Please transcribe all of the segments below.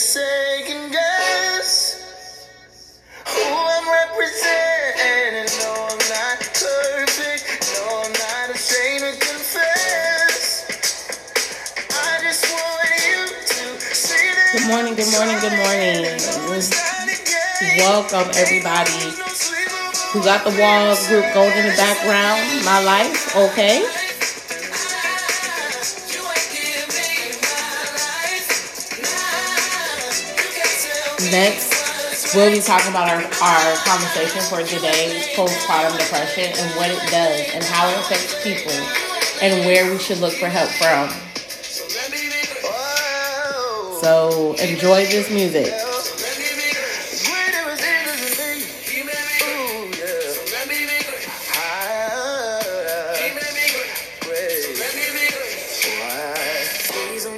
second guess who I'm representing. No, I'm not perfect. No, I'm not ashamed to confess. I just want you to see that. Good morning, good morning, good morning. Welcome, everybody who got the walls group going in the background. My life, okay? Next, we'll be talking about our, our conversation for today postpartum depression and what it does and how it affects people and where we should look for help from. So, enjoy this music.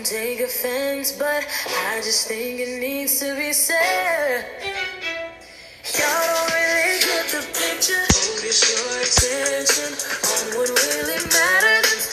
Don't take offense, but I just think it needs to be said. Y'all don't really get the picture. Focus your attention on what really matters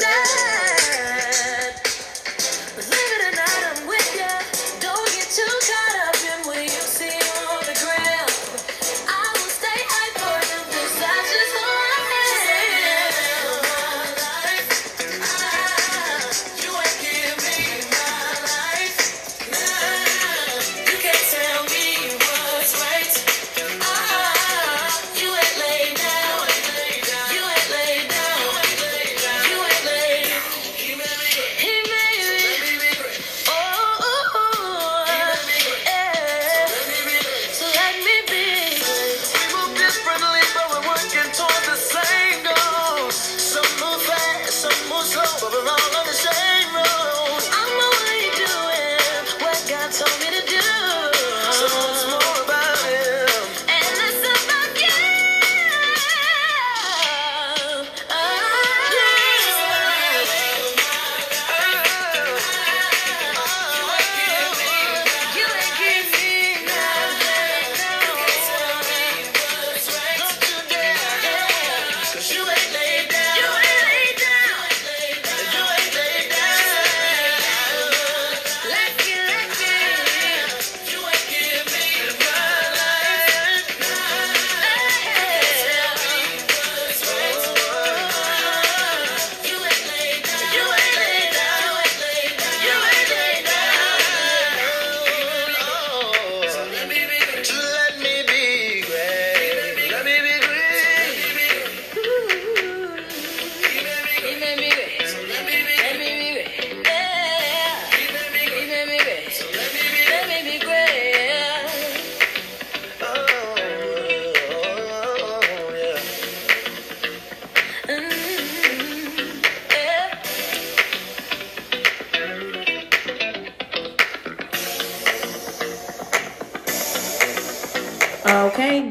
dare.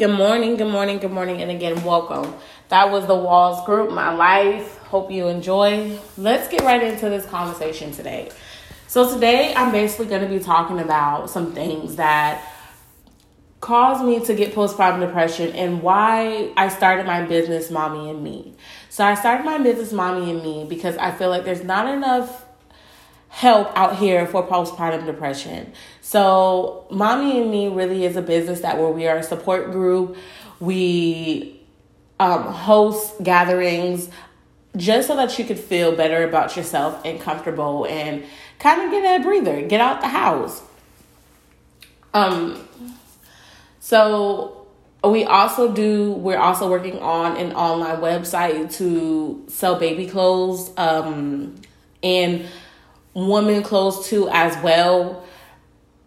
Good morning, good morning, good morning, and again, welcome. That was the Walls Group, my life. Hope you enjoy. Let's get right into this conversation today. So, today I'm basically going to be talking about some things that caused me to get postpartum depression and why I started my business, Mommy and Me. So, I started my business, Mommy and Me, because I feel like there's not enough help out here for postpartum depression. So, Mommy and Me really is a business that where we are a support group. We um, host gatherings just so that you could feel better about yourself and comfortable and kind of get a breather, get out the house. Um, so we also do we're also working on an online website to sell baby clothes um and woman close to as well.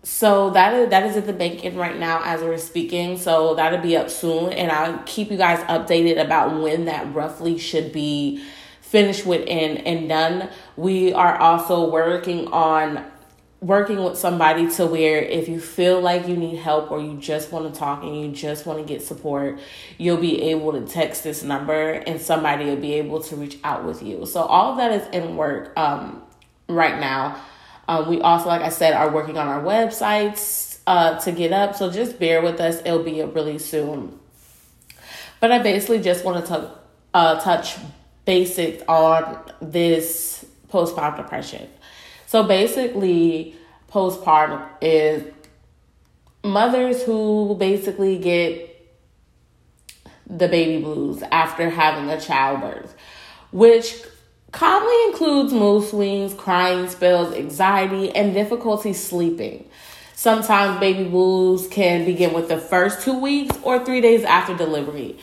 So that is that is at the bank end right now as we're speaking. So that'll be up soon and I'll keep you guys updated about when that roughly should be finished with and, and done. We are also working on working with somebody to where if you feel like you need help or you just want to talk and you just want to get support, you'll be able to text this number and somebody will be able to reach out with you. So all that is in work um, right now. Um, we also, like I said, are working on our websites uh, to get up. So just bear with us. It'll be up really soon. But I basically just want to uh, touch basic on this postpartum depression. So basically, postpartum is mothers who basically get the baby blues after having a childbirth, which commonly includes mood swings, crying spells, anxiety, and difficulty sleeping. Sometimes baby blues can begin with the first two weeks or three days after delivery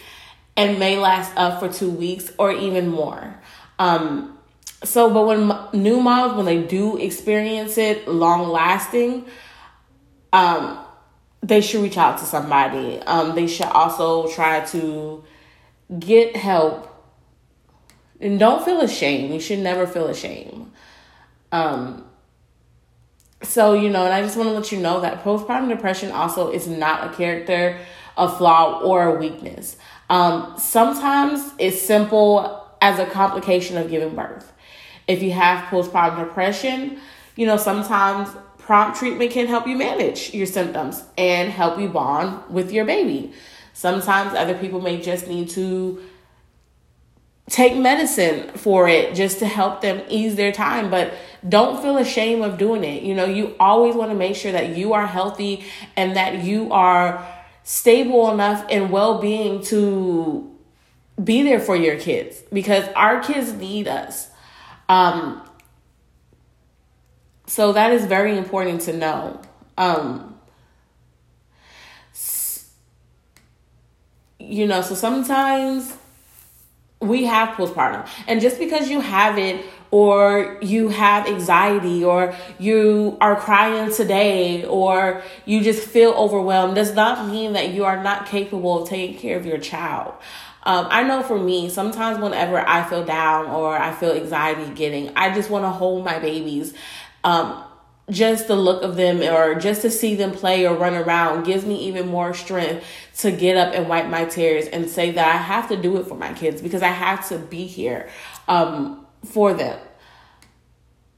and may last up for two weeks or even more. Um, so, but when new moms, when they do experience it long lasting, um, they should reach out to somebody. Um, they should also try to get help and don't feel ashamed. You should never feel ashamed. Um, so, you know, and I just want to let you know that postpartum depression also is not a character, a flaw, or a weakness. Um, sometimes it's simple as a complication of giving birth. If you have postpartum depression, you know, sometimes prompt treatment can help you manage your symptoms and help you bond with your baby. Sometimes other people may just need to take medicine for it just to help them ease their time but don't feel ashamed of doing it. You know you always want to make sure that you are healthy and that you are stable enough and well-being to be there for your kids because our kids need us. Um so that is very important to know. Um you know so sometimes we have postpartum. And just because you have it or you have anxiety or you are crying today or you just feel overwhelmed does not mean that you are not capable of taking care of your child. Um, I know for me, sometimes whenever I feel down or I feel anxiety getting, I just want to hold my babies. Um, just the look of them or just to see them play or run around gives me even more strength to get up and wipe my tears and say that I have to do it for my kids because I have to be here um, for them.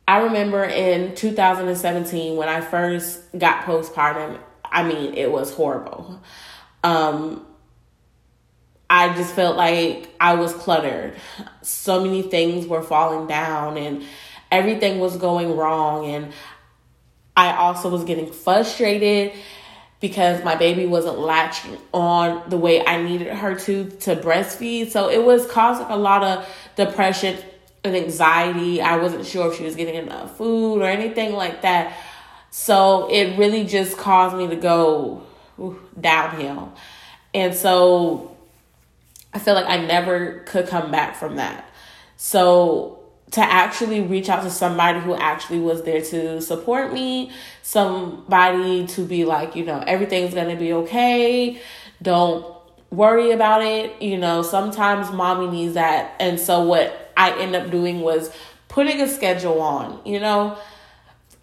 I remember in 2017 when I first got postpartum, I mean, it was horrible. Um, I just felt like I was cluttered. So many things were falling down and everything was going wrong and I also was getting frustrated because my baby wasn't latching on the way I needed her to to breastfeed. So it was causing a lot of depression and anxiety. I wasn't sure if she was getting enough food or anything like that. So it really just caused me to go downhill. And so I feel like I never could come back from that. So to actually reach out to somebody who actually was there to support me, somebody to be like, you know, everything's gonna be okay. Don't worry about it. You know, sometimes mommy needs that. And so what I end up doing was putting a schedule on, you know,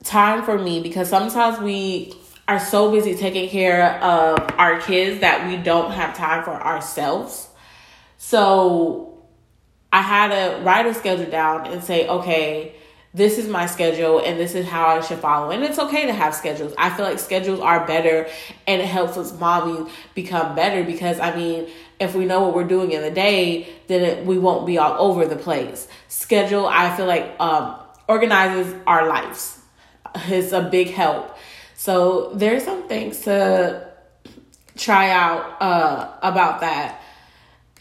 time for me because sometimes we are so busy taking care of our kids that we don't have time for ourselves. So I had to write a schedule down and say, okay, this is my schedule and this is how I should follow. And it's okay to have schedules. I feel like schedules are better and it helps us mommy become better because I mean, if we know what we're doing in the day, then it, we won't be all over the place. Schedule, I feel like, um, organizes our lives. It's a big help. So there's some things to try out uh, about that.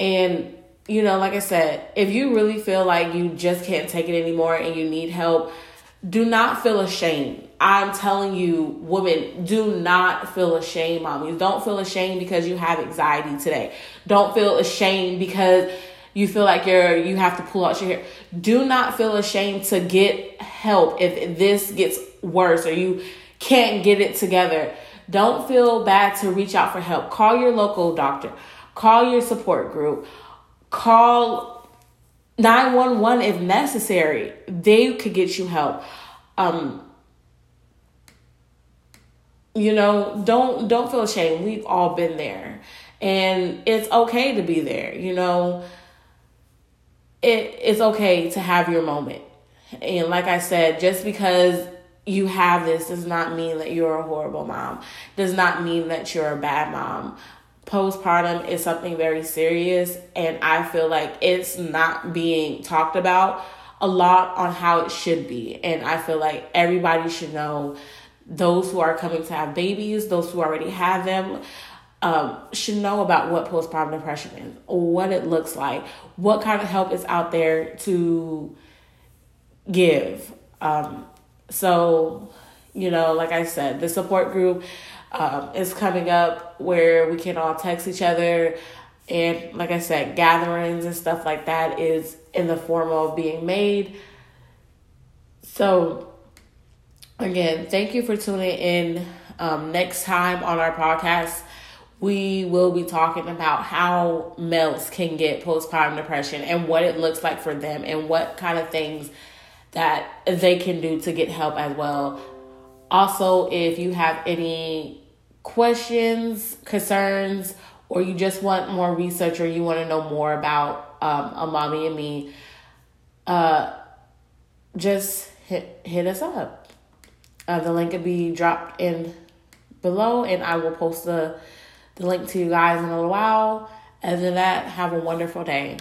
And you know, like I said, if you really feel like you just can't take it anymore and you need help, do not feel ashamed. I'm telling you, women, do not feel ashamed, mommies. Don't feel ashamed because you have anxiety today. Don't feel ashamed because you feel like you're you have to pull out your hair. Do not feel ashamed to get help if this gets worse or you can't get it together. Don't feel bad to reach out for help. Call your local doctor. Call your support group call 911 if necessary. They could get you help. Um, you know, don't don't feel ashamed. We've all been there. And it's okay to be there, you know. It it's okay to have your moment. And like I said, just because you have this does not mean that you're a horrible mom. Does not mean that you're a bad mom postpartum is something very serious and I feel like it's not being talked about a lot on how it should be. And I feel like everybody should know those who are coming to have babies, those who already have them, um, should know about what postpartum depression is, what it looks like, what kind of help is out there to give. Um, so, you know, like I said, the support group um, is coming up where we can all text each other. And like I said, gatherings and stuff like that is in the form of being made. So, again, thank you for tuning in. Um, next time on our podcast, we will be talking about how males can get postpartum depression and what it looks like for them and what kind of things that they can do to get help as well. Also, if you have any questions, concerns, or you just want more research or you want to know more about um, a mommy and me, uh, just hit hit us up. Uh, the link will be dropped in below, and I will post the the link to you guys in a little while. Other than that, have a wonderful day.